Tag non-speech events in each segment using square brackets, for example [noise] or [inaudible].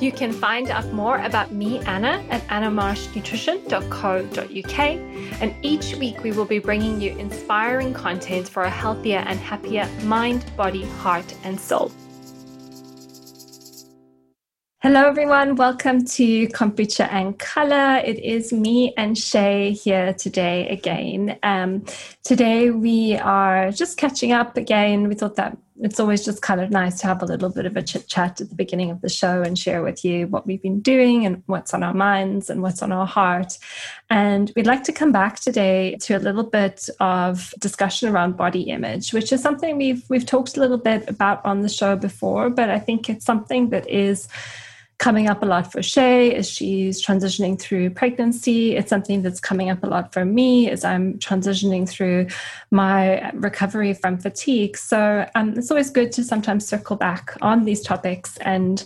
You can find out more about me, Anna, at annamarshnutrition.co.uk. And each week we will be bringing you inspiring content for a healthier and happier mind, body, heart, and soul. Hello, everyone. Welcome to Kombucha and Color. It is me and Shay here today again. Um, today we are just catching up again. We thought that it's always just kind of nice to have a little bit of a chit chat at the beginning of the show and share with you what we've been doing and what's on our minds and what's on our heart. And we'd like to come back today to a little bit of discussion around body image, which is something we've we've talked a little bit about on the show before, but I think it's something that is coming up a lot for Shay as she's transitioning through pregnancy. It's something that's coming up a lot for me as I'm transitioning through my recovery from fatigue. So um, it's always good to sometimes circle back on these topics. And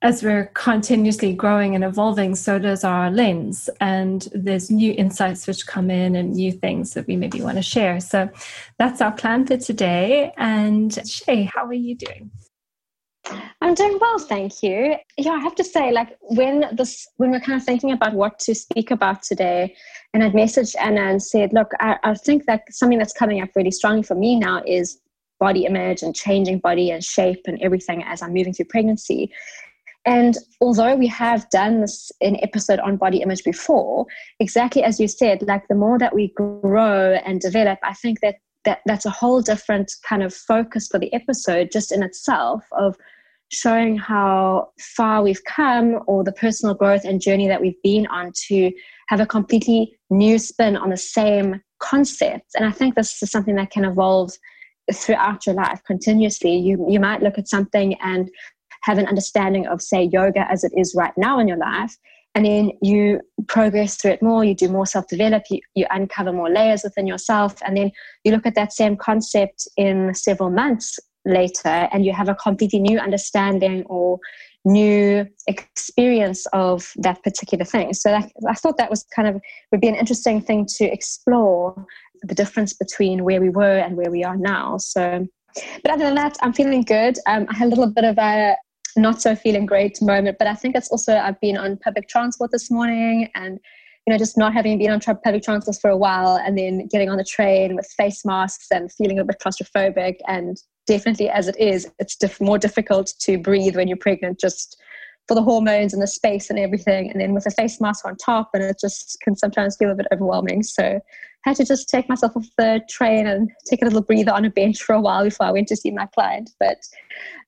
as we're continuously growing and evolving, so does our lens. And there's new insights which come in and new things that we maybe want to share. So that's our plan for today. And Shay, how are you doing? I'm doing well, thank you. Yeah, I have to say, like when this when we're kind of thinking about what to speak about today, and I'd messaged Anna and said, look, I, I think that something that's coming up really strongly for me now is body image and changing body and shape and everything as I'm moving through pregnancy. And although we have done this in episode on body image before, exactly as you said, like the more that we grow and develop, I think that that that's a whole different kind of focus for the episode just in itself of showing how far we've come or the personal growth and journey that we've been on to have a completely new spin on the same concept. And I think this is something that can evolve throughout your life continuously. You, you might look at something and have an understanding of, say, yoga as it is right now in your life. And then you progress through it more, you do more self develop, you, you uncover more layers within yourself. And then you look at that same concept in several months later and you have a completely new understanding or new experience of that particular thing. So that, I thought that was kind of would be an interesting thing to explore the difference between where we were and where we are now. So, but other than that, I'm feeling good. Um, I had a little bit of a not so feeling great moment, but I think it's also I've been on public transport this morning and you know, just not having been on public transport for a while and then getting on the train with face masks and feeling a bit claustrophobic. And definitely as it is, it's diff- more difficult to breathe when you're pregnant, just for the hormones and the space and everything. And then with a face mask on top, and it just can sometimes feel a bit overwhelming. So I had to just take myself off the train and take a little breather on a bench for a while before I went to see my client. But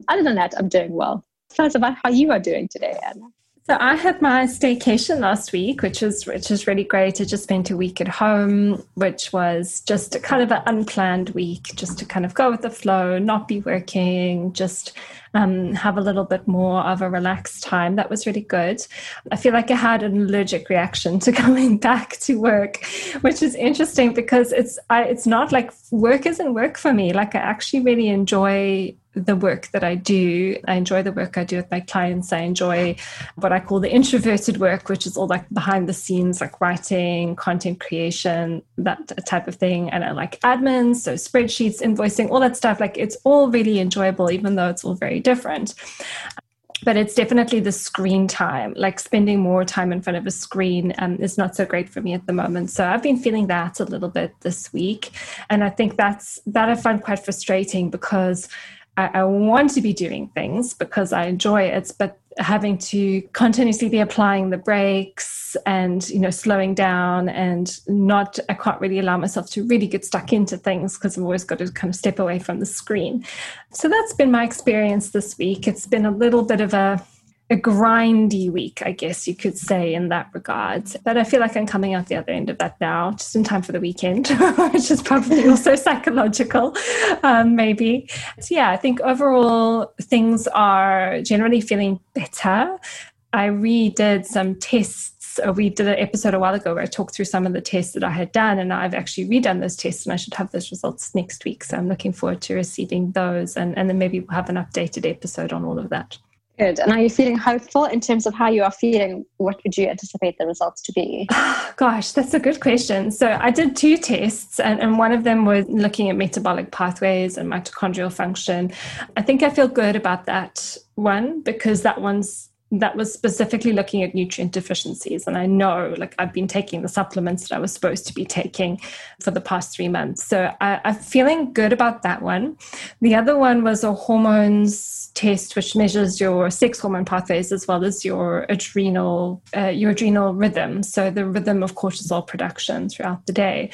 other than that, I'm doing well. Tell us about how you are doing today, Anna. So I had my staycation last week, which was which was really great. I just spent a week at home, which was just a kind of an unplanned week, just to kind of go with the flow, not be working, just um, have a little bit more of a relaxed time. That was really good. I feel like I had an allergic reaction to [laughs] coming back to work, which is interesting because it's I, it's not like work isn't work for me. Like I actually really enjoy the work that I do. I enjoy the work I do with my clients. I enjoy what I call the introverted work, which is all like behind the scenes, like writing, content creation, that type of thing. And I like admins, so spreadsheets, invoicing, all that stuff. Like it's all really enjoyable, even though it's all very different but it's definitely the screen time like spending more time in front of a screen um, is not so great for me at the moment so i've been feeling that a little bit this week and i think that's that i find quite frustrating because I, I want to be doing things because I enjoy it, but having to continuously be applying the brakes and you know slowing down and not I can't really allow myself to really get stuck into things because I've always got to kind of step away from the screen. So that's been my experience this week. It's been a little bit of a a grindy week, I guess you could say, in that regard. But I feel like I'm coming out the other end of that now, just in time for the weekend, [laughs] which is probably also [laughs] psychological, um, maybe. So, yeah, I think overall things are generally feeling better. I redid some tests. Uh, we did an episode a while ago where I talked through some of the tests that I had done, and I've actually redone those tests, and I should have those results next week. So I'm looking forward to receiving those, and, and then maybe we'll have an updated episode on all of that. Good. And are you feeling hopeful in terms of how you are feeling? What would you anticipate the results to be? [sighs] Gosh, that's a good question. So I did two tests, and, and one of them was looking at metabolic pathways and mitochondrial function. I think I feel good about that one because that one's that was specifically looking at nutrient deficiencies. And I know, like, I've been taking the supplements that I was supposed to be taking for the past three months. So I, am feeling good about that one. The other one was a hormones test, which measures your sex hormone pathways as well as your adrenal, uh, your adrenal rhythm. So the rhythm of cortisol production throughout the day.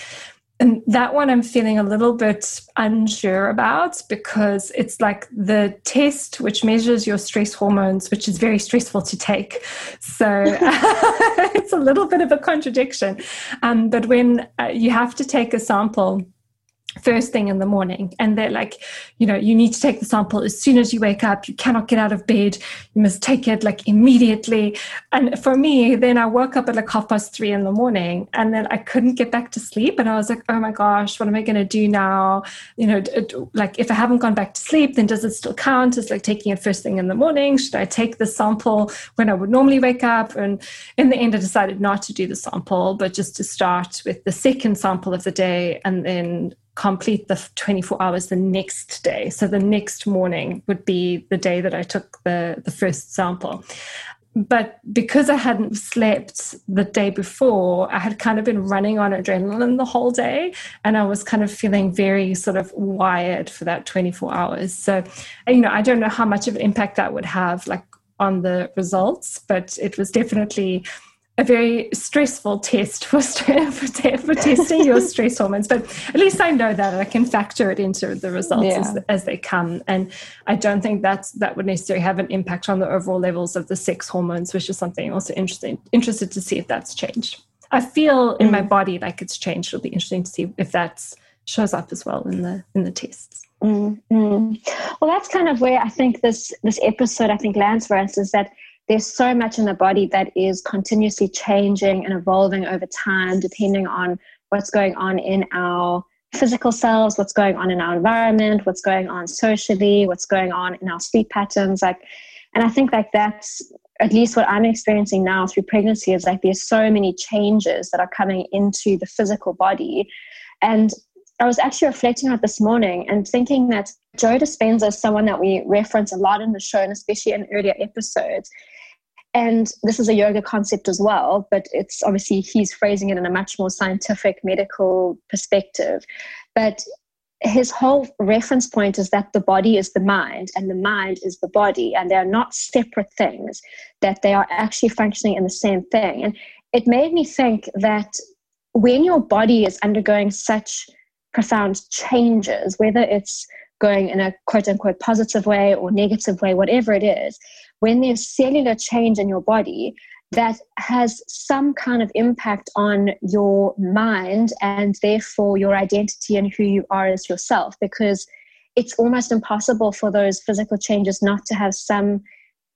And that one I'm feeling a little bit unsure about because it's like the test which measures your stress hormones, which is very stressful to take. So [laughs] it's a little bit of a contradiction. Um, but when uh, you have to take a sample, first thing in the morning. And they're like you know you need to take the sample. As soon as you wake up you cannot get out of bed. You must take it like immediately. And for me then i woke up at like half past three in the morning and then i couldn't get back to sleep. And i was like oh my gosh what am i going to do now? You know like if i haven't gone back to sleep then does it still count as like taking it first thing in the morning? Should i take the sample when i would normally wake up? And in the end i decided not to do the sample but just to start with the second sample of the day and then complete the 24 hours the next day. So the next morning would be the day that I took the, the first sample. But because I hadn't slept the day before, I had kind of been running on adrenaline the whole day. And I was kind of feeling very sort of wired for that 24 hours. So, you know, I don't know how much of an impact that would have like on the results, but it was definitely a very stressful test for, [laughs] for, for testing your [laughs] stress hormones, but at least I know that I can factor it into the results yeah. as, as, they come. And I don't think that's that would necessarily have an impact on the overall levels of the sex hormones, which is something also interesting interested to see if that's changed. I feel in mm. my body like it's changed. It'll be interesting to see if that shows up as well in the in the tests. Mm, mm. Well, that's kind of where I think this this episode I think lands for us is that there's so much in the body that is continuously changing and evolving over time, depending on what's going on in our physical selves, what's going on in our environment, what's going on socially, what's going on in our sleep patterns. Like, and I think like that's at least what I'm experiencing now through pregnancy is like there's so many changes that are coming into the physical body. And I was actually reflecting on this morning and thinking that Joe Dispenza is someone that we reference a lot in the show and especially in earlier episodes. And this is a yoga concept as well, but it's obviously he's phrasing it in a much more scientific medical perspective. But his whole reference point is that the body is the mind and the mind is the body, and they're not separate things, that they are actually functioning in the same thing. And it made me think that when your body is undergoing such profound changes, whether it's going in a quote unquote positive way or negative way, whatever it is, when there's cellular change in your body that has some kind of impact on your mind and therefore your identity and who you are as yourself because it's almost impossible for those physical changes not to have some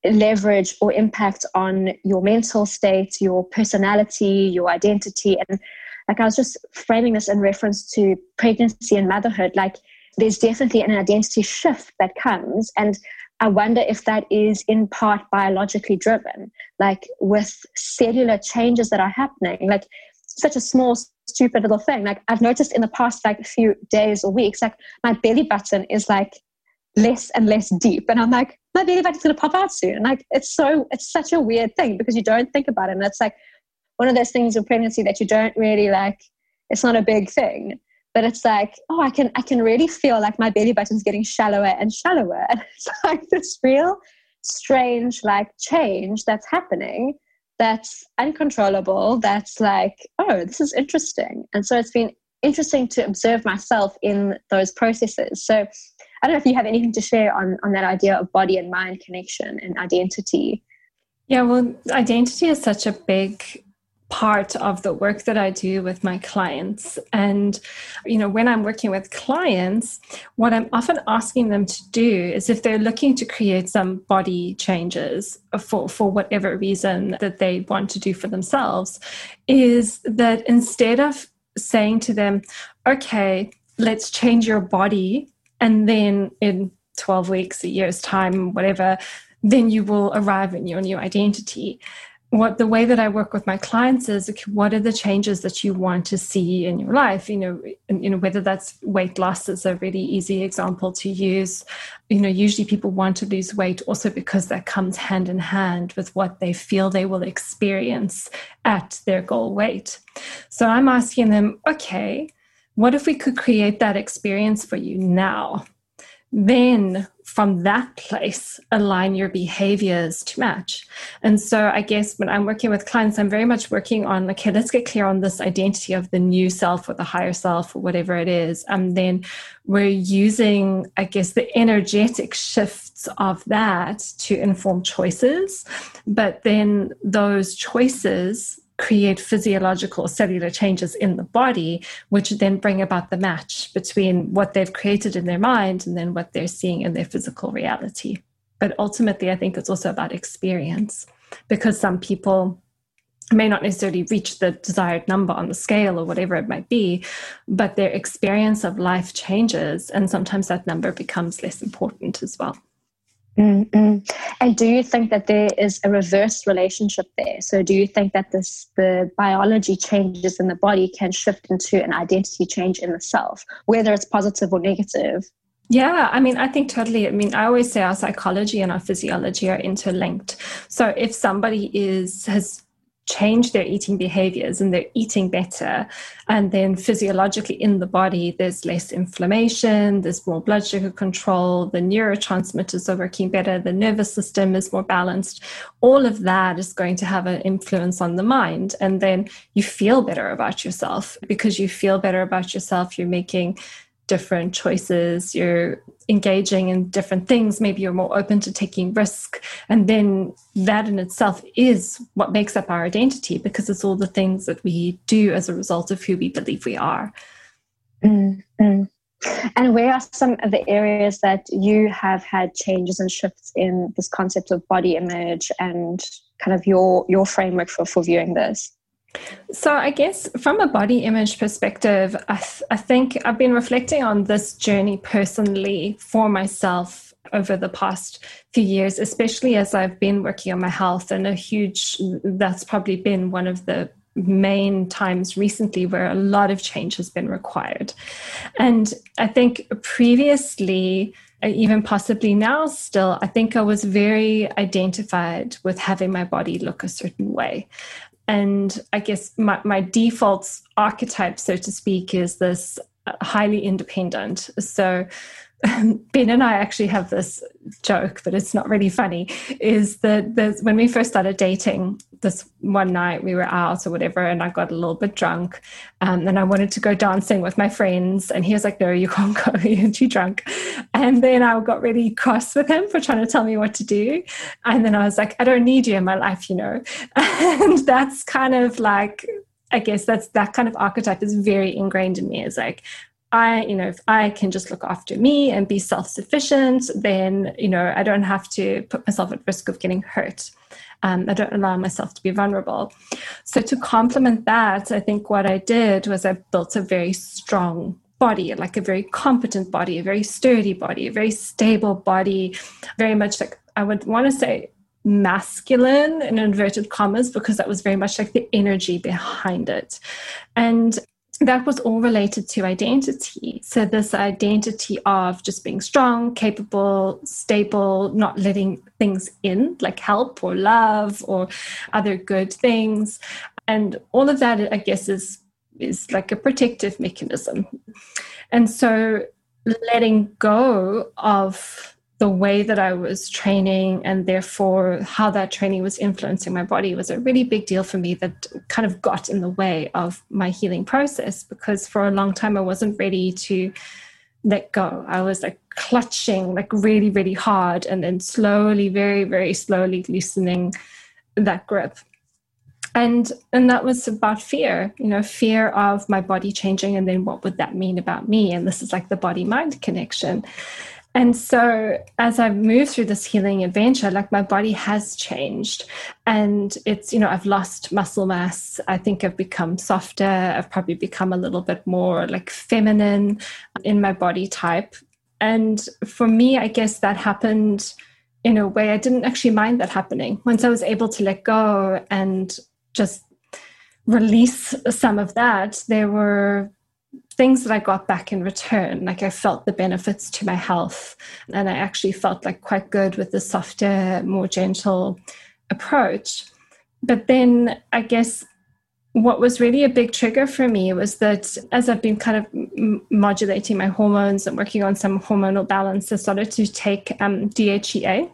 leverage or impact on your mental state, your personality, your identity. And like I was just framing this in reference to pregnancy and motherhood, like there's definitely an identity shift that comes. And I wonder if that is in part biologically driven, like with cellular changes that are happening, like such a small, stupid little thing. Like I've noticed in the past like a few days or weeks, like my belly button is like less and less deep. And I'm like, my belly button's gonna pop out soon. And like it's so it's such a weird thing because you don't think about it. And it's like one of those things in pregnancy that you don't really like, it's not a big thing but it's like oh i can i can really feel like my belly button's getting shallower and shallower. And [laughs] it's like this real strange like change that's happening that's uncontrollable that's like oh this is interesting. And so it's been interesting to observe myself in those processes. So i don't know if you have anything to share on on that idea of body and mind connection and identity. Yeah well identity is such a big part of the work that I do with my clients. And, you know, when I'm working with clients, what I'm often asking them to do is if they're looking to create some body changes for, for whatever reason that they want to do for themselves, is that instead of saying to them, okay, let's change your body, and then in 12 weeks, a year's time, whatever, then you will arrive in your new identity what the way that I work with my clients is what are the changes that you want to see in your life? You know you know whether that's weight loss is a really easy example to use. You know usually people want to lose weight also because that comes hand in hand with what they feel they will experience at their goal weight. So I'm asking them okay what if we could create that experience for you now then from that place align your behaviors to match. And so i guess when i'm working with clients i'm very much working on okay let's get clear on this identity of the new self or the higher self or whatever it is. And then we're using i guess the energetic shifts of that to inform choices. But then those choices create physiological cellular changes in the body, which then bring about the match between what they've created in their mind and then what they're seeing in their physical reality. But ultimately, I think it's also about experience because some people may not necessarily reach the desired number on the scale or whatever it might be, but their experience of life changes. And sometimes that number becomes less important as well. Mm-mm. And do you think that there is a reverse relationship there? So, do you think that this the biology changes in the body can shift into an identity change in the self, whether it's positive or negative? Yeah, I mean, I think totally. I mean, I always say our psychology and our physiology are interlinked. So, if somebody is has change their eating behaviors and they're eating better. And then physiologically in the body, there's less inflammation, there's more blood sugar control, the neurotransmitters are working better, the nervous system is more balanced. All of that is going to have an influence on the mind. And then you feel better about yourself because you feel better about yourself. You're making different choices, you're engaging in different things, maybe you're more open to taking risk. And then that in itself is what makes up our identity because it's all the things that we do as a result of who we believe we are. Mm-hmm. And where are some of the areas that you have had changes and shifts in this concept of body image and kind of your your framework for, for viewing this? So, I guess from a body image perspective, I, th- I think I've been reflecting on this journey personally for myself over the past few years, especially as I've been working on my health. And a huge, that's probably been one of the main times recently where a lot of change has been required. And I think previously, uh, even possibly now still, I think I was very identified with having my body look a certain way and I guess my, my default archetype, so to speak, is this uh, highly independent. So [laughs] Ben and I actually have this joke, but it's not really funny. Is that when we first started dating, this one night we were out or whatever, and I got a little bit drunk, um, and I wanted to go dancing with my friends, and he was like, "No, you [laughs] can't go. You're too drunk." And then I got really cross with him for trying to tell me what to do, and then I was like, "I don't need you in my life, you know," [laughs] and that's kind of like I guess that's that kind of archetype is very ingrained in me. Is like I, you know, if I can just look after me and be self sufficient, then, you know, I don't have to put myself at risk of getting hurt. Um, I don't allow myself to be vulnerable. So, to complement that, I think what I did was I built a very strong body, like a very competent body, a very sturdy body, a very stable body, very much like I would want to say masculine in inverted commas because that was very much like the energy behind it. And that was all related to identity. So, this identity of just being strong, capable, stable, not letting things in, like help or love or other good things. And all of that, I guess, is, is like a protective mechanism. And so, letting go of the way that I was training and therefore how that training was influencing my body was a really big deal for me that kind of got in the way of my healing process because for a long time I wasn't ready to let go. I was like clutching like really, really hard and then slowly, very, very slowly loosening that grip. and and that was about fear you know fear of my body changing and then what would that mean about me and this is like the body mind connection and so as I've moved through this healing adventure, like my body has changed. And it's, you know, I've lost muscle mass. I think I've become softer. I've probably become a little bit more like feminine in my body type. And for me, I guess that happened in a way I didn't actually mind that happening. Once I was able to let go and just release some of that, there were things that I got back in return. Like I felt the benefits to my health, and I actually felt like quite good with the softer, more gentle approach. But then I guess what was really a big trigger for me was that as I've been kind of m- modulating my hormones and working on some hormonal balance, I started to take um, DHEA,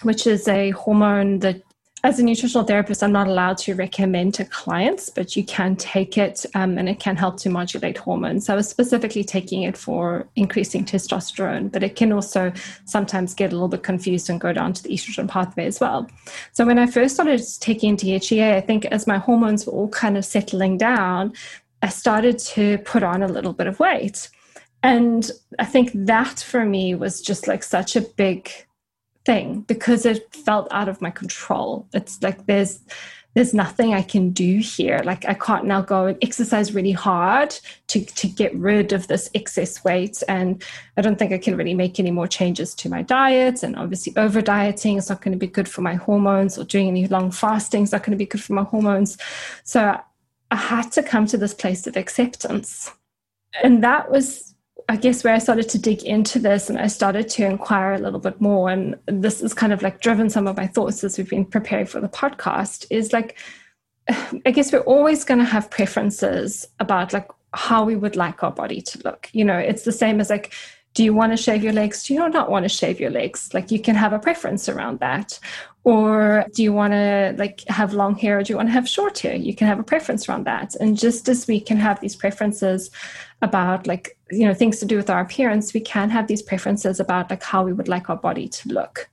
which is a hormone that as a nutritional therapist, I'm not allowed to recommend to clients, but you can take it um, and it can help to modulate hormones. So I was specifically taking it for increasing testosterone, but it can also sometimes get a little bit confused and go down to the estrogen pathway as well. So when I first started taking DHEA, I think as my hormones were all kind of settling down, I started to put on a little bit of weight. And I think that for me was just like such a big thing because it felt out of my control. It's like there's there's nothing I can do here. Like I can't now go and exercise really hard to to get rid of this excess weight. And I don't think I can really make any more changes to my diet. And obviously over dieting is not going to be good for my hormones or doing any long fasting is not going to be good for my hormones. So I had to come to this place of acceptance. And that was I guess where I started to dig into this and I started to inquire a little bit more, and this is kind of like driven some of my thoughts as we've been preparing for the podcast, is like, [sighs] I guess we're always going to have preferences about like how we would like our body to look. You know, it's the same as like, do you want to shave your legs? Do you not want to shave your legs? Like you can have a preference around that. Or do you want to like have long hair or do you want to have short hair? You can have a preference around that. And just as we can have these preferences about like you know things to do with our appearance we can have these preferences about like how we would like our body to look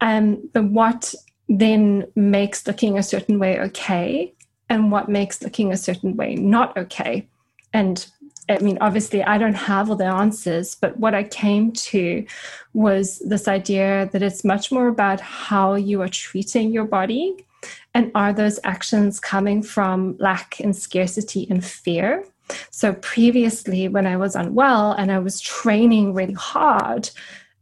um, but what then makes looking a certain way okay and what makes looking a certain way not okay and I mean, obviously, I don't have all the answers, but what I came to was this idea that it's much more about how you are treating your body. And are those actions coming from lack and scarcity and fear? So previously, when I was unwell and I was training really hard,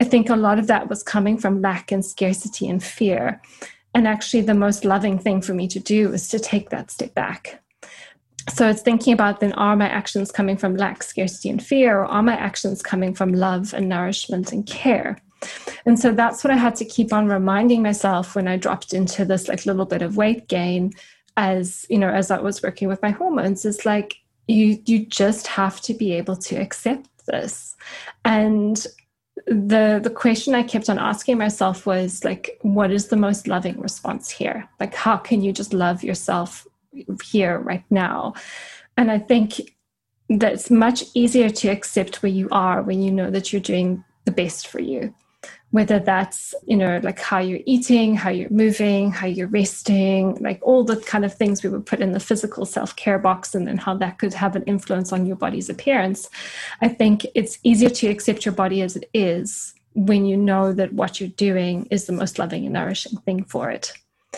I think a lot of that was coming from lack and scarcity and fear. And actually, the most loving thing for me to do is to take that step back. So it's thinking about then are my actions coming from lack, scarcity, and fear, or are my actions coming from love and nourishment and care? And so that's what I had to keep on reminding myself when I dropped into this like little bit of weight gain as you know as I was working with my hormones is like you you just have to be able to accept this. And the the question i kept on asking myself was like what is the most loving response here? Like how can you just love yourself here right now? And i think that it's much easier to accept where you are when you know that you're doing the best for you whether that's you know like how you're eating how you're moving how you're resting like all the kind of things we would put in the physical self-care box and then how that could have an influence on your body's appearance. I think it's easier to accept your body as it is when you know that what you're doing is the most loving and nourishing thing for it.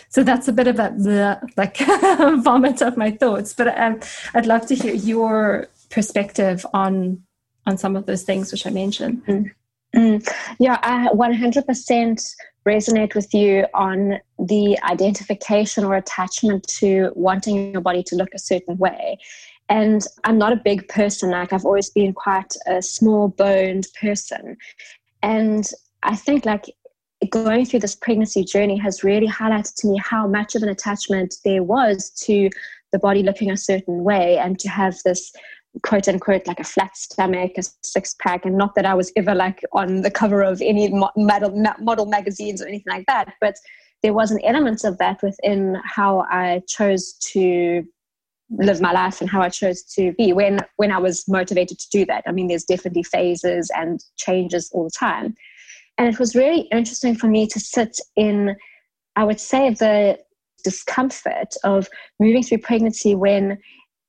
So that's a bit of a the like [laughs] vomit of my thoughts but um, i'd love to hear your perspective on on some of those things which i mentioned. Mm. Mm, yeah, I 100% resonate with you on the identification or attachment to wanting your body to look a certain way. And I'm not a big person, like, I've always been quite a small boned person. And I think, like, going through this pregnancy journey has really highlighted to me how much of an attachment there was to the body looking a certain way and to have this quote unquote like a flat stomach, a six pack, and not that I was ever like on the cover of any model model magazines or anything like that, but there was an element of that within how I chose to live my life and how I chose to be when when I was motivated to do that. I mean, there's definitely phases and changes all the time, and it was really interesting for me to sit in, I would say, the discomfort of moving through pregnancy when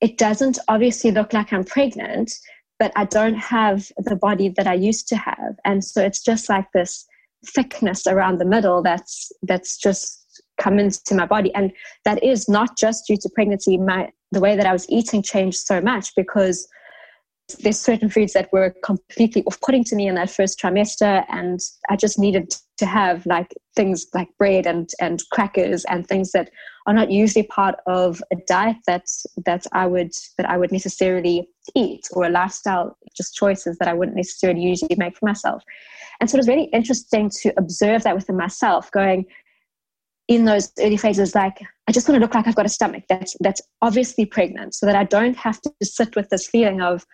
it doesn't obviously look like I'm pregnant, but I don't have the body that I used to have. And so it's just like this thickness around the middle that's that's just come into my body. And that is not just due to pregnancy. My the way that I was eating changed so much because there's certain foods that were completely off-putting to me in that first trimester and i just needed to have like things like bread and and crackers and things that are not usually part of a diet that that i would that i would necessarily eat or a lifestyle just choices that i wouldn't necessarily usually make for myself and so it was really interesting to observe that within myself going in those early phases like i just want to look like i've got a stomach that's that's obviously pregnant so that i don't have to sit with this feeling of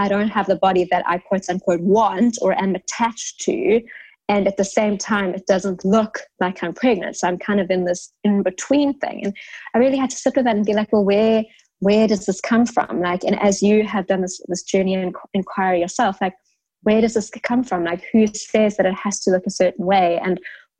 I don't have the body that I quote unquote want or am attached to. And at the same time, it doesn't look like I'm pregnant. So I'm kind of in this in between thing. And I really had to sit with that and be like, well, where where does this come from? Like, and as you have done this this journey and inquiry yourself, like, where does this come from? Like, who says that it has to look a certain way? And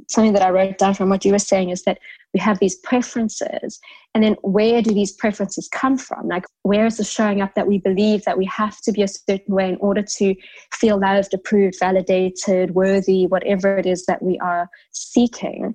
something that I wrote down from what you were saying is that we have these preferences and then where do these preferences come from? Like where is it showing up that we believe that we have to be a certain way in order to feel loved approved validated worthy whatever it is that we are seeking?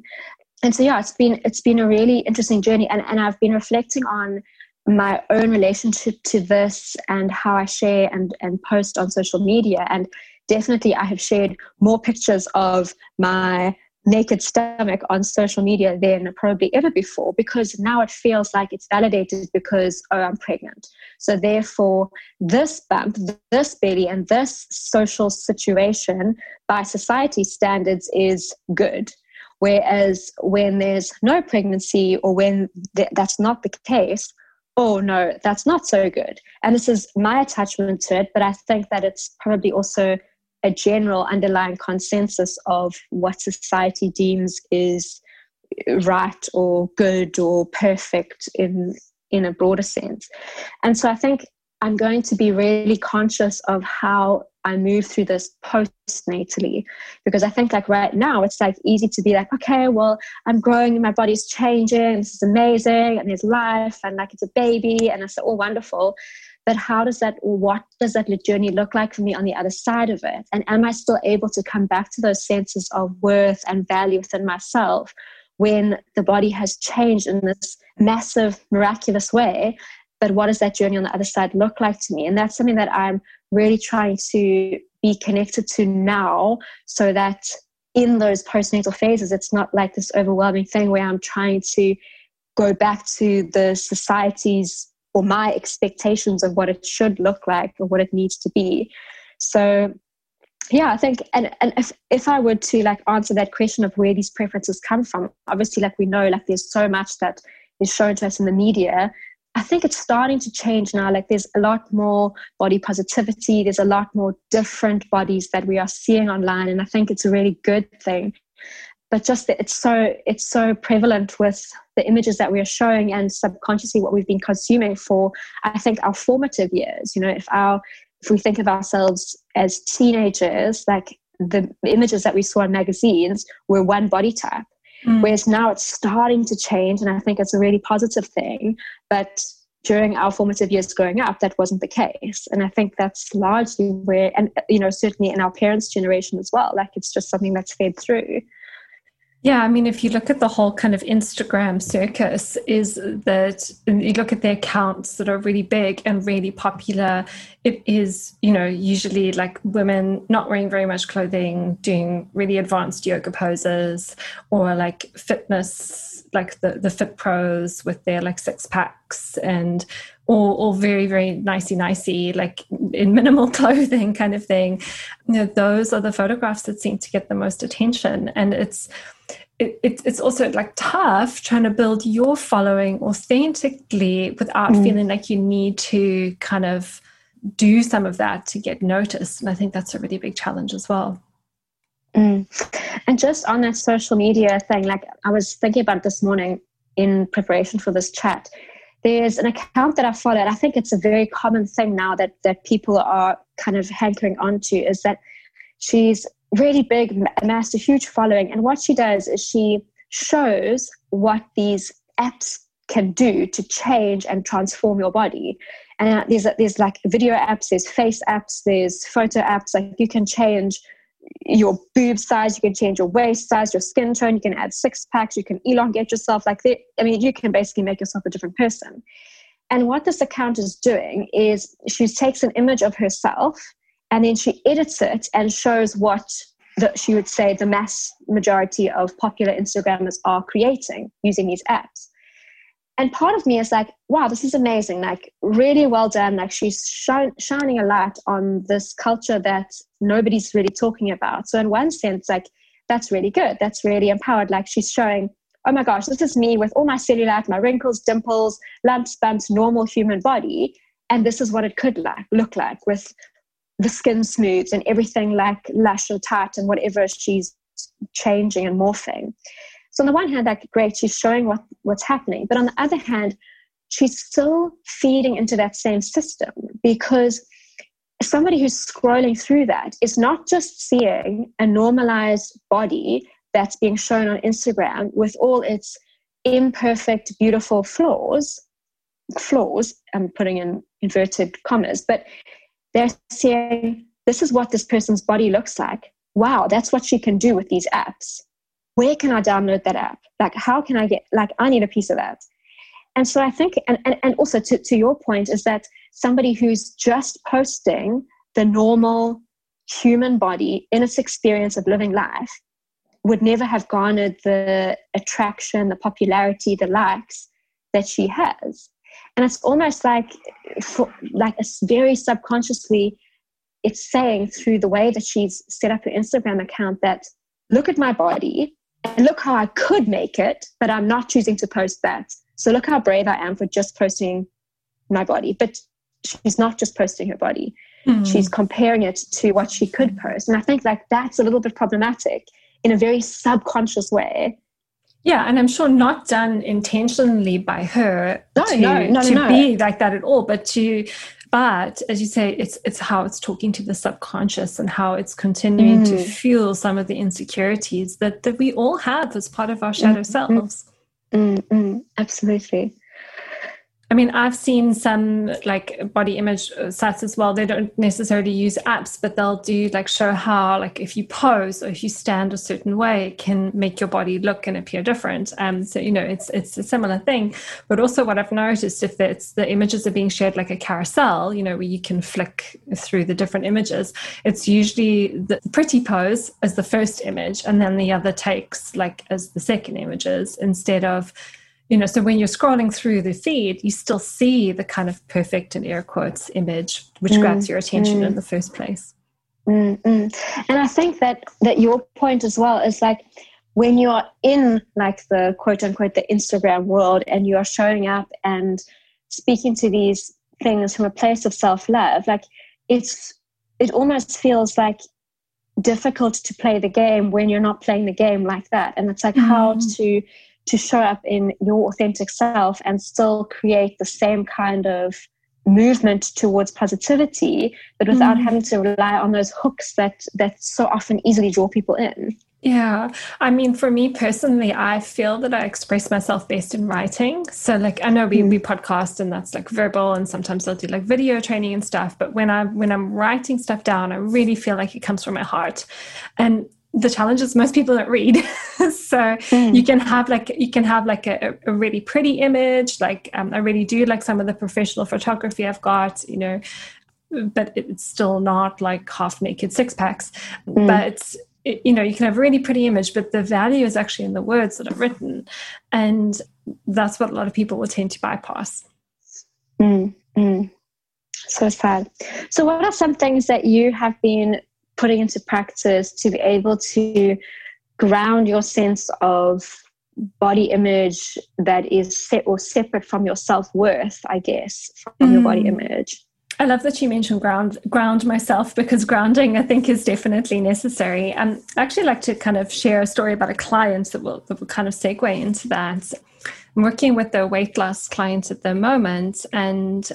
And so yeah it's been it's been a really interesting journey and, and i've been reflecting on my own relationship to this and how i share and and post on social media and definitely i have shared more pictures of my naked stomach on social media than probably ever before because now it feels like it's validated because oh i'm pregnant. So therefore this bump this belly and this social situation by society standards is good. Whereas when there's no pregnancy or when th- that's not the case oh no that's not so good. And this is my attachment to it but i think that it's probably also a general underlying consensus of what society deems is right or good or perfect in in a broader sense. And so i think i'm going to be really conscious of how i move through this postnatally because i think like right now it's like easy to be like okay well i'm growing my body's changing this is amazing and there's life and like it's a baby and it's all wonderful but how does that what does that journey look like for me on the other side of it? And am i still able to come back to those senses of worth and value within myself when the body has changed in this massive miraculous way? But what does that journey on the other side look like to me? And that's something that i'm really trying to be connected to now so that in those postnatal phases it's not like this overwhelming thing where i'm trying to go back to the society's or my expectations of what it should look like or what it needs to be. So yeah, I think and, and if if I were to like answer that question of where these preferences come from, obviously like we know like there's so much that is shown to us in the media. I think it's starting to change now. Like there's a lot more body positivity, there's a lot more different bodies that we are seeing online, and I think it's a really good thing but just that it's so it's so prevalent with the images that we are showing and subconsciously what we've been consuming for i think our formative years. You know if our if we think of ourselves as teenagers like the images that we saw in magazines were one body type. Mm. whereas now it's starting to change and i think it's a really positive thing. But during our formative years growing up that wasn't the case. And i think that's largely where and you know certainly in our parents generation as well. Like it's just something that's fed through yeah, I mean, if you look at the whole kind of Instagram circus, is that you look at the accounts that are really big and really popular, it is, you know, usually like women not wearing very much clothing, doing really advanced yoga poses, or like fitness, like the, the fit pros with their like six and all, all very, very nicey nicey, like in minimal [laughs] clothing kind of thing. You know, those are the photographs that seem to get the most attention. And it's, it, it's also like tough trying to build your following authentically without mm. feeling like you need to kind of do some of that to get noticed. And I think that's a really big challenge as well. Mm. And just on that social media thing, like I was thinking about this morning in preparation for this chat. There's an account that I followed. I think it's a very common thing now that that people are kind of hankering onto is that she's really big, amassed a huge following. And what she does is she shows what these apps can do to change and transform your body. And uh, there's there's like video apps, there's face apps, there's photo apps. Like you can change your boob size, you can change your waist size, your skin tone, you can add six packs, you can elongate yourself. Like that. I mean, you can basically make yourself a different person. And what this account is doing is she takes an image of herself and then she edits it and shows what the, she would say the mass majority of popular Instagrammers are creating using these apps and part of me is like wow this is amazing. Like really well done. Like she's shining a light on this culture that nobody's really talking about. So in one sense like that's really good. That's really empowered. Like she's showing oh my gosh this is me with all my cellulite my wrinkles dimples lumps bumps normal human body. And this is what it could like look like with the skin smooth and everything like lush and tight and whatever she's changing and morphing so on the one hand, like great, she's showing what, what's happening. But on the other hand, she's still feeding into that same system because somebody who's scrolling through that is not just seeing a normalized body that's being shown on Instagram with all its imperfect, beautiful flaws, flaws, I'm putting in inverted commas, but they're seeing this is what this person's body looks like. Wow, that's what she can do with these apps where can I download that app? Like, how can I get, like, I need a piece of that. And so I think, and, and, and also to, to your point, is that somebody who's just posting the normal human body in its experience of living life would never have garnered the attraction, the popularity, the likes that she has. And it's almost like, for, like a very subconsciously, it's saying through the way that she's set up her Instagram account that look at my body, and look how I could make it, but I'm not choosing to post that. So look how brave I am for just posting my body. But she's not just posting her body. Mm. She's comparing it to what she could post. And I think like that's a little bit problematic in a very subconscious way. Yeah, and I'm sure not done intentionally by her no, to, no, no, to be like that at all, but to but as you say it's it's how it's talking to the subconscious and how it's continuing mm. to fuel some of the insecurities that that we all have as part of our shadow mm. selves mm, mm absolutely I mean, I've seen some like body image sites as well. They don't necessarily use apps, but they'll do like show how, like, if you pose or if you stand a certain way, it can make your body look and appear different. Um, so you know, it's it's a similar thing. But also, what I've noticed if it's the images are being shared like a carousel, you know, where you can flick through the different images, it's usually the pretty pose as the first image, and then the other takes like as the second images instead of you know so when you're scrolling through the feed you still see the kind of perfect in air quotes image which mm, grabs your attention mm. in the first place mm, mm, and i think that that your point as well is like when you're in like the quote unquote the instagram world and you are showing up and speaking to these things from a place of self-love like it's it almost feels like difficult to play the game when you're not playing the game like that and it's like how mm. to to show up in your authentic self and still create the same kind of movement towards positivity but without mm. having to rely on those hooks that that so often easily draw people in yeah. I mean, for me personally, I feel that I express myself best in writing. So like I know we, mm. we podcast and that's like verbal and sometimes I'll do like video training and stuff. But when I when I'm writing stuff down, I really feel like it comes from my heart. And the challenge is most people don't read [laughs] so mm. you can have like you can have like a, a really pretty image like um, i really do like some of the professional photography i've got you know but it's still not like half naked six packs mm. but it, you know you can have a really pretty image but the value is actually in the words that are written and that's what a lot of people will tend to bypass mm. so sad so what are some things that you have been putting into practice to be able to ground your sense of body image that is set or separate from your self-worth i guess from mm. your body mm. image I love that you mentioned ground ground myself because grounding I think is definitely necessary. Um, I actually like to kind of share a story about a client that will that will kind of segue into that. I'm working with a weight loss client at the moment, and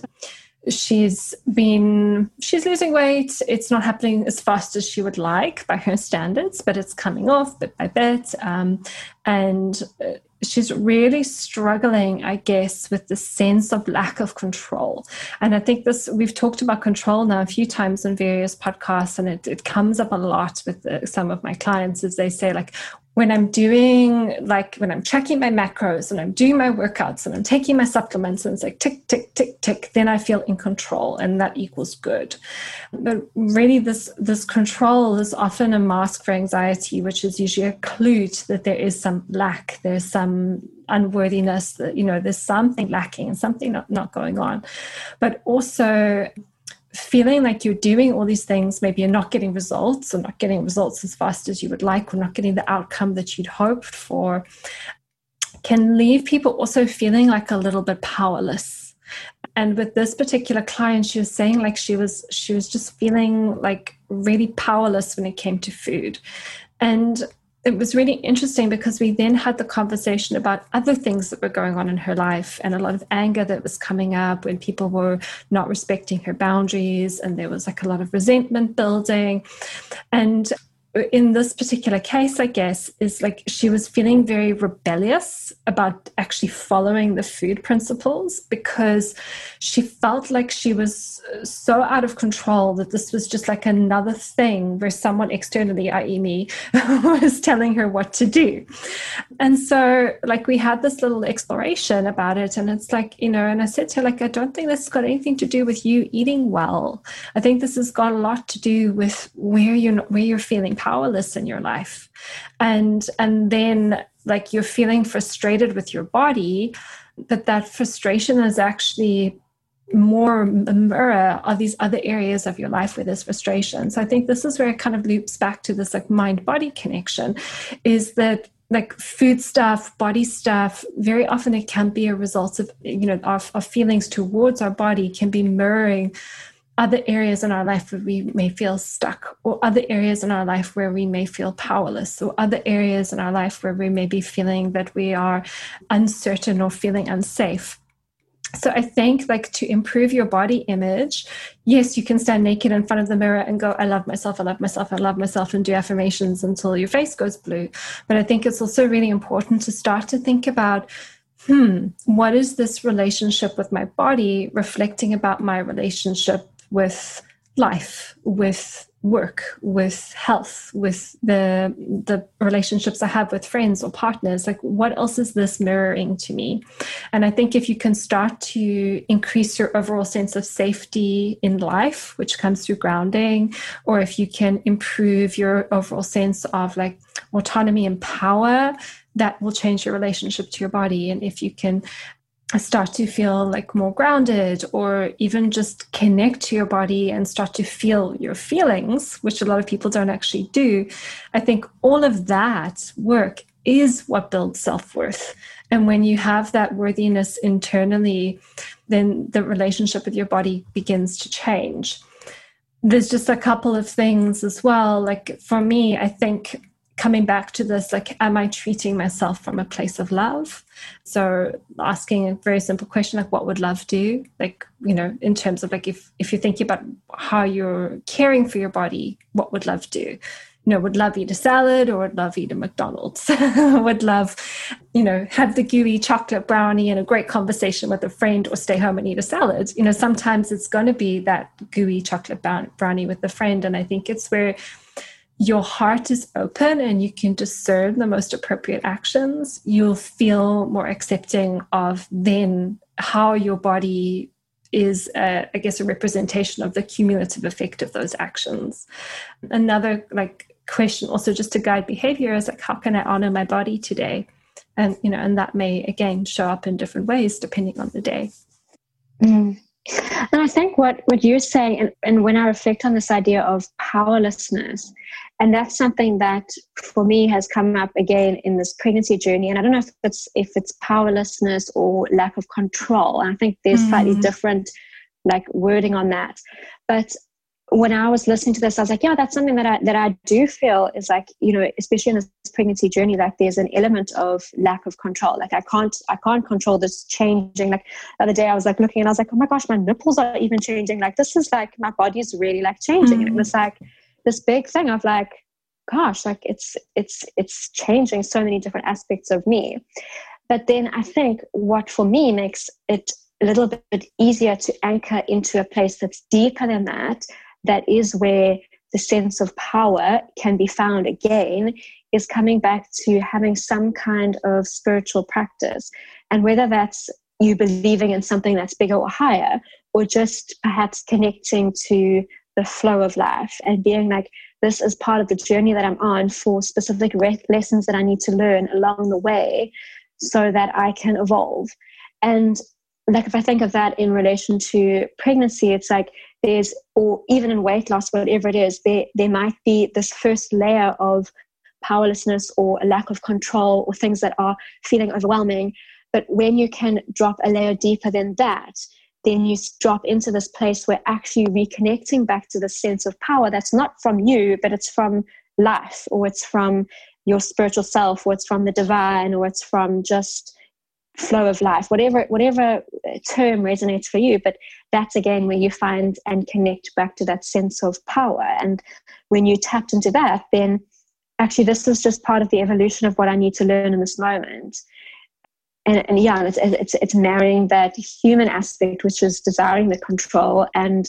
she's been she's losing weight it's not happening as fast as she would like by her standards but it's coming off bit by bit um, and uh, she's really struggling, I guess, with the sense of lack of control. And I think this, we've talked about control now a few times in various podcasts, and it, it comes up a lot with the, some of my clients as they say, like, when I'm doing like when I'm checking my macros and I'm doing my workouts and I'm taking my supplements and it's like tick, tick, tick, tick, then I feel in control and that equals good. But really this this control is often a mask for anxiety, which is usually a clue that there is some lack, there's some unworthiness, that you know, there's something lacking and something not, not going on. But also feeling like you're doing all these things, maybe you're not getting results or not getting results as fast as you would like, or not getting the outcome that you'd hoped for, can leave people also feeling like a little bit powerless. And with this particular client, she was saying like she was she was just feeling like really powerless when it came to food. And it was really interesting because we then had the conversation about other things that were going on in her life and a lot of anger that was coming up when people were not respecting her boundaries and there was like a lot of resentment building. And in this particular case, I guess, is like she was feeling very rebellious about actually following the food principles because she felt like she was uh, so out of control that this was just like another thing where someone externally, i.e., me, [laughs] was telling her what to do. And so, like, we had this little exploration about it, and it's like, you know, and I said to her, like, I don't think this has got anything to do with you eating well. I think this has got a lot to do with where you're where you're feeling powerless in your life. And and then like you're feeling frustrated with your body but that frustration is actually more a mirror of these other areas of your life where there's frustration. So i think this is where it kind of loops back to this like mind body connection is that like food stuff body stuff very often it can be a result of you know our, our feelings towards our body can be mirroring other areas in our life where we may feel stuck, or other areas in our life where we may feel powerless, or other areas in our life where we may be feeling that we are uncertain or feeling unsafe. So I think like to improve your body image, yes, you can stand naked in front of the mirror and go, I love myself, I love myself, I love myself, and do affirmations until your face goes blue. But I think it's also really important to start to think about hmm, what is this relationship with my body reflecting about my relationship with life, with work, with health, with the the relationships I have with friends or partners. Like what else is this mirroring to me? And I think if you can start to increase your overall sense of safety in life, which comes through grounding, or if you can improve your overall sense of like autonomy and power, that will change your relationship to your body. And if you can start to feel like more grounded or even just connect to your body and start to feel your feelings which a lot of people don't actually do. I think all of that work is what builds self-worth. And when you have that worthiness internally then the relationship with your body begins to change. There's just a couple of things as well. Like for me i think coming back to this like am i treating myself from a place of love? So asking a very simple question like what would love do? Like you know in terms of like if if you're thinking about how you're caring for your body what would love do? You know would love eat a salad or would love eat a mcdonald's? [laughs] Would love you know have the gooey chocolate brownie and a great conversation with a friend or stay home and eat a salad? You know sometimes it's going to be that gooey chocolate brownie with a friend and i think it's where your heart is open and you can discern the most appropriate actions, you'll feel more accepting of then how your body is, a, I guess, a representation of the cumulative effect of those actions. Another like question, also just to guide behavior, is like, how can I honor my body today? And you know, and that may again show up in different ways depending on the day. Mm. And I think what, what you're saying, and, and when I reflect on this idea of powerlessness, and that's something that for me has come up again in this pregnancy journey. And I don't know if it's if it's powerlessness or lack of control. And I think there's mm. slightly different like wording on that. But when I was listening to this, I was like, yeah, that's something that I that I do feel is like, you know, especially in this pregnancy journey, like there's an element of lack of control. Like I can't I can't control this changing. Like the other day I was like looking and I was like, oh my gosh, my nipples are even changing. Like this is like my body's really like changing. Mm. And it was like this big thing of like, gosh, like it's it's it's changing so many different aspects of me. but then I think what for me makes it a little bit easier to anchor into a place that's deeper than that, that is where the sense of power can be found again, is coming back to having some kind of spiritual practice. And whether that's you believing in something that's bigger or higher, or just perhaps connecting to the flow of life and being like, this is part of the journey that I'm on for specific re- lessons that I need to learn along the way so that I can evolve. And like if I think of that in relation to pregnancy, it's like there's or even in weight loss, whatever it is, there there might be this first layer of powerlessness or a lack of control or things that are feeling overwhelming. But when you can drop a layer deeper than that, then you drop into this place where actually reconnecting back to the sense of power that's not from you, but it's from life or it's from your spiritual self or it's from the divine or it's from just flow of life whatever whatever term resonates for you. But that's again where you find and connect back to that sense of power. And when you tapped into that then actually this is just part of the evolution of what i need to learn in this moment and, and yeah it's, it's it's marrying that human aspect which is desiring the control and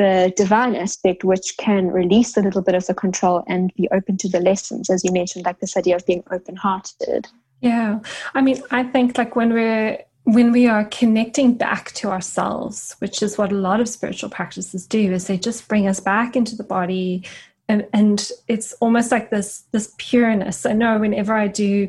the divine aspect, which can release a little bit of the control and be open to the lessons, as you mentioned, like this idea of being open hearted. Yeah. I mean, I think like when we're when we are connecting back to ourselves, which is what a lot of spiritual practices do, is they just bring us back into the body and, and it's almost like this this pureness. I know whenever I do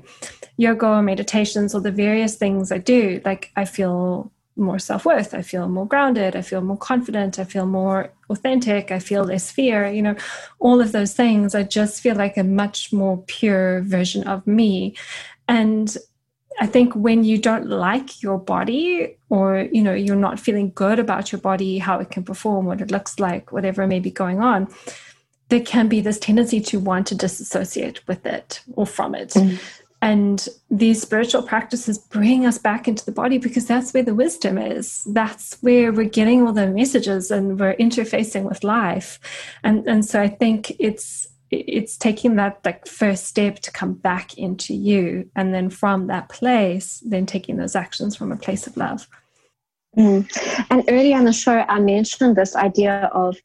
yoga or meditations or the various things I do, like I feel more self worth. I feel more grounded. I feel more confident. I feel more authentic. I feel less fear. You know, all of those things. I just feel like a much more pure version of me. And I think when you don't like your body or, you know, you're not feeling good about your body, how it can perform, what it looks like, whatever may be going on, there can be this tendency to want to disassociate with it or from it. Mm. And these spiritual practices bring us back into the body because that's where the wisdom is. That's where we're getting all the messages and we're interfacing with life. And, and so I think it's it's taking that like first step to come back into you and then from that place then taking those actions from a place of love mm. and earlier on the show i mentioned this idea of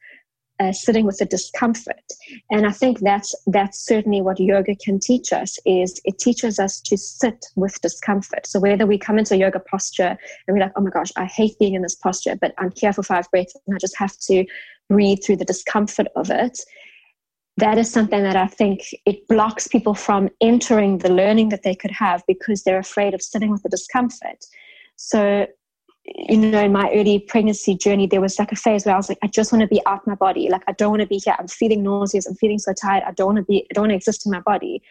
uh, sitting with the discomfort. And i think that's that's certainly what yoga can teach us is it teaches us to sit with discomfort. So whether we come into a yoga posture and we're like oh my gosh i hate being in this posture but i'm here for five breaths and i just have to breathe through the discomfort of it that is something that i think it blocks people from entering the learning that they could have because they're afraid of sitting with the discomfort. So you know, in my early pregnancy journey, there was like a phase where I was like, I just want to be out my body. Like, I don't want to be here. I'm feeling nauseous. I'm feeling so tired. I don't want to be, I don't want to exist in my body.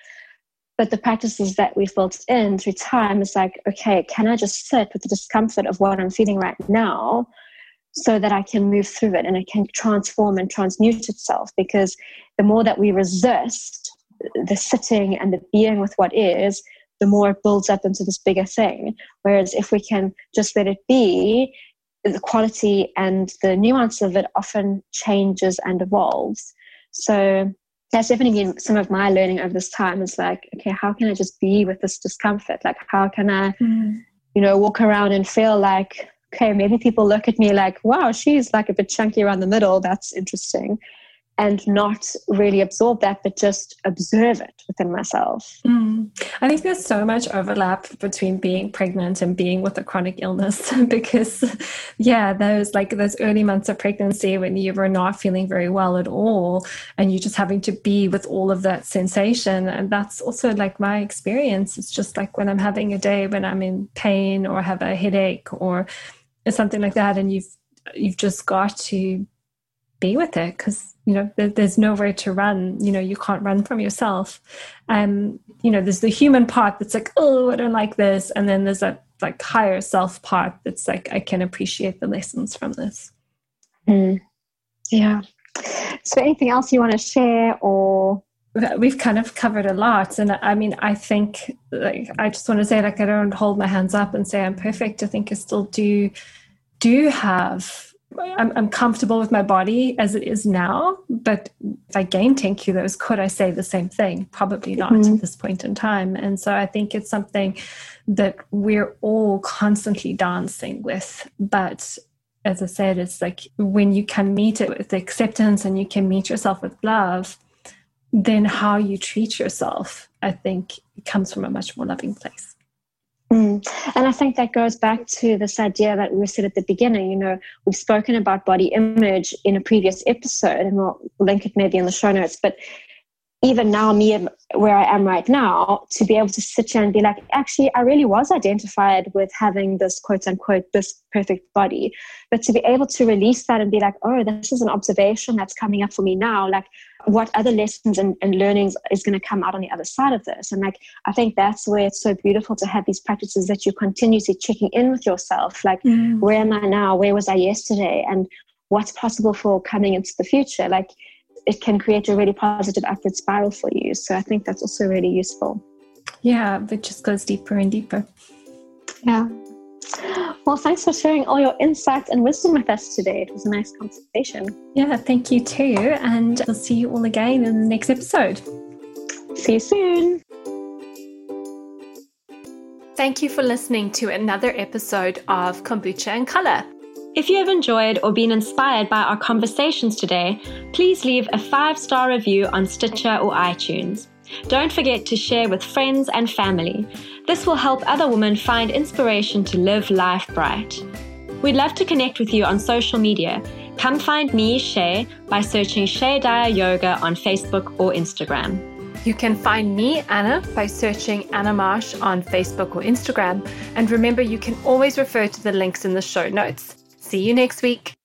But the practices that we've built in through time is like, okay, can I just sit with the discomfort of what I'm feeling right now so that I can move through it and it can transform and transmute itself? Because the more that we resist the sitting and the being with what is, the more it builds up into this bigger thing. Whereas if we can just let it be, the quality and the nuance of it often changes and evolves. So that's definitely been some of my learning over this time is like, okay, how can I just be with this discomfort? Like, how can I, mm. you know, walk around and feel like, okay, maybe people look at me like, wow, she's like a bit chunky around the middle. That's interesting and not really absorb that, but just observe it within myself. Mm. I think there's so much overlap between being pregnant and being with a chronic illness [laughs] because, yeah, those like those early months of pregnancy when you were not feeling very well at all and you're just having to be with all of that sensation. And that's also like my experience. It's just like when I'm having a day when I'm in pain or have a headache or something like that, and you've you've just got to be with it because you know there, there's nowhere to run. You know you can't run from yourself. Um you know there's the human part that's like oh i don't like this and then there's that like higher self part that's like i can appreciate the lessons from this. Mm. yeah. So anything else you want to share or? We've kind of covered a lot and i mean i think like i just want to say like i don't hold my hands up and say i'm perfect. I think i still do do have I'm, I'm comfortable with my body as it is now. But if I gain 10 kilos, could I say the same thing? Probably not mm-hmm. at this point in time. And so I think it's something that we're all constantly dancing with. But as I said, it's like when you can meet it with acceptance and you can meet yourself with love, then how you treat yourself, I think, comes from a much more loving place. Mm. And I think that goes back to this idea that we said at the beginning. You know, we've spoken about body image in a previous episode, and we'll link it maybe in the show notes. But even now, me where I am right now, to be able to sit here and be like, actually, I really was identified with having this quote unquote this perfect body, but to be able to release that and be like, oh, this is an observation that's coming up for me now. Like, what other lessons and, and learnings is going to come out on the other side of this? And like, I think that's where it's so beautiful to have these practices that you're continuously checking in with yourself. Like, mm. where am I now? Where was I yesterday? And what's possible for coming into the future? Like it can create a really positive upward spiral for you. So I think that's also really useful. Yeah, it just goes deeper and deeper. Yeah. Well, thanks for sharing all your insights and wisdom with us today. It was a nice conversation. Yeah, thank you too. And we'll see you all again in the next episode. See you soon. Thank you for listening to another episode of Kombucha and Color. If you have enjoyed or been inspired by our conversations today, please leave a five star review on Stitcher or iTunes. Don't forget to share with friends and family. This will help other women find inspiration to live life bright. We'd love to connect with you on social media. Come find me, Shay, by searching Shay Dyer Yoga on Facebook or Instagram. You can find me, Anna, by searching Anna Marsh on Facebook or Instagram. And remember, you can always refer to the links in the show notes. See you next week.